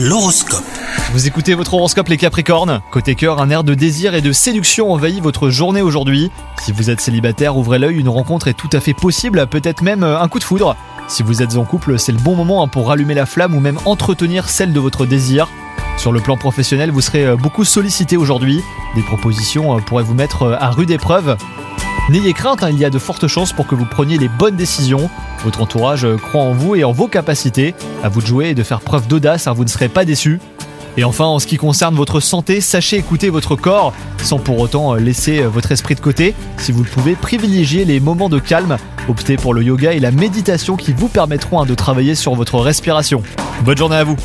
L'horoscope. Vous écoutez votre horoscope les Capricornes? Côté cœur, un air de désir et de séduction envahit votre journée aujourd'hui. Si vous êtes célibataire, ouvrez l'œil, une rencontre est tout à fait possible, peut-être même euh, un coup de foudre. Si vous êtes en couple, c'est le bon moment hein, pour rallumer la flamme ou même entretenir celle de votre désir. Sur le plan professionnel, vous serez euh, beaucoup sollicité aujourd'hui. Des propositions euh, pourraient vous mettre à rude épreuve. N'ayez crainte, hein, il y a de fortes chances pour que vous preniez les bonnes décisions. Votre entourage euh, croit en vous et en vos capacités. À vous de jouer et de faire preuve d'audace, hein, vous ne serez pas déçus. Et enfin, en ce qui concerne votre santé, sachez écouter votre corps sans pour autant euh, laisser euh, votre esprit de côté. Si vous le pouvez, privilégiez les moments de calme. Optez pour le yoga et la méditation qui vous permettront hein, de travailler sur votre respiration. Bonne journée à vous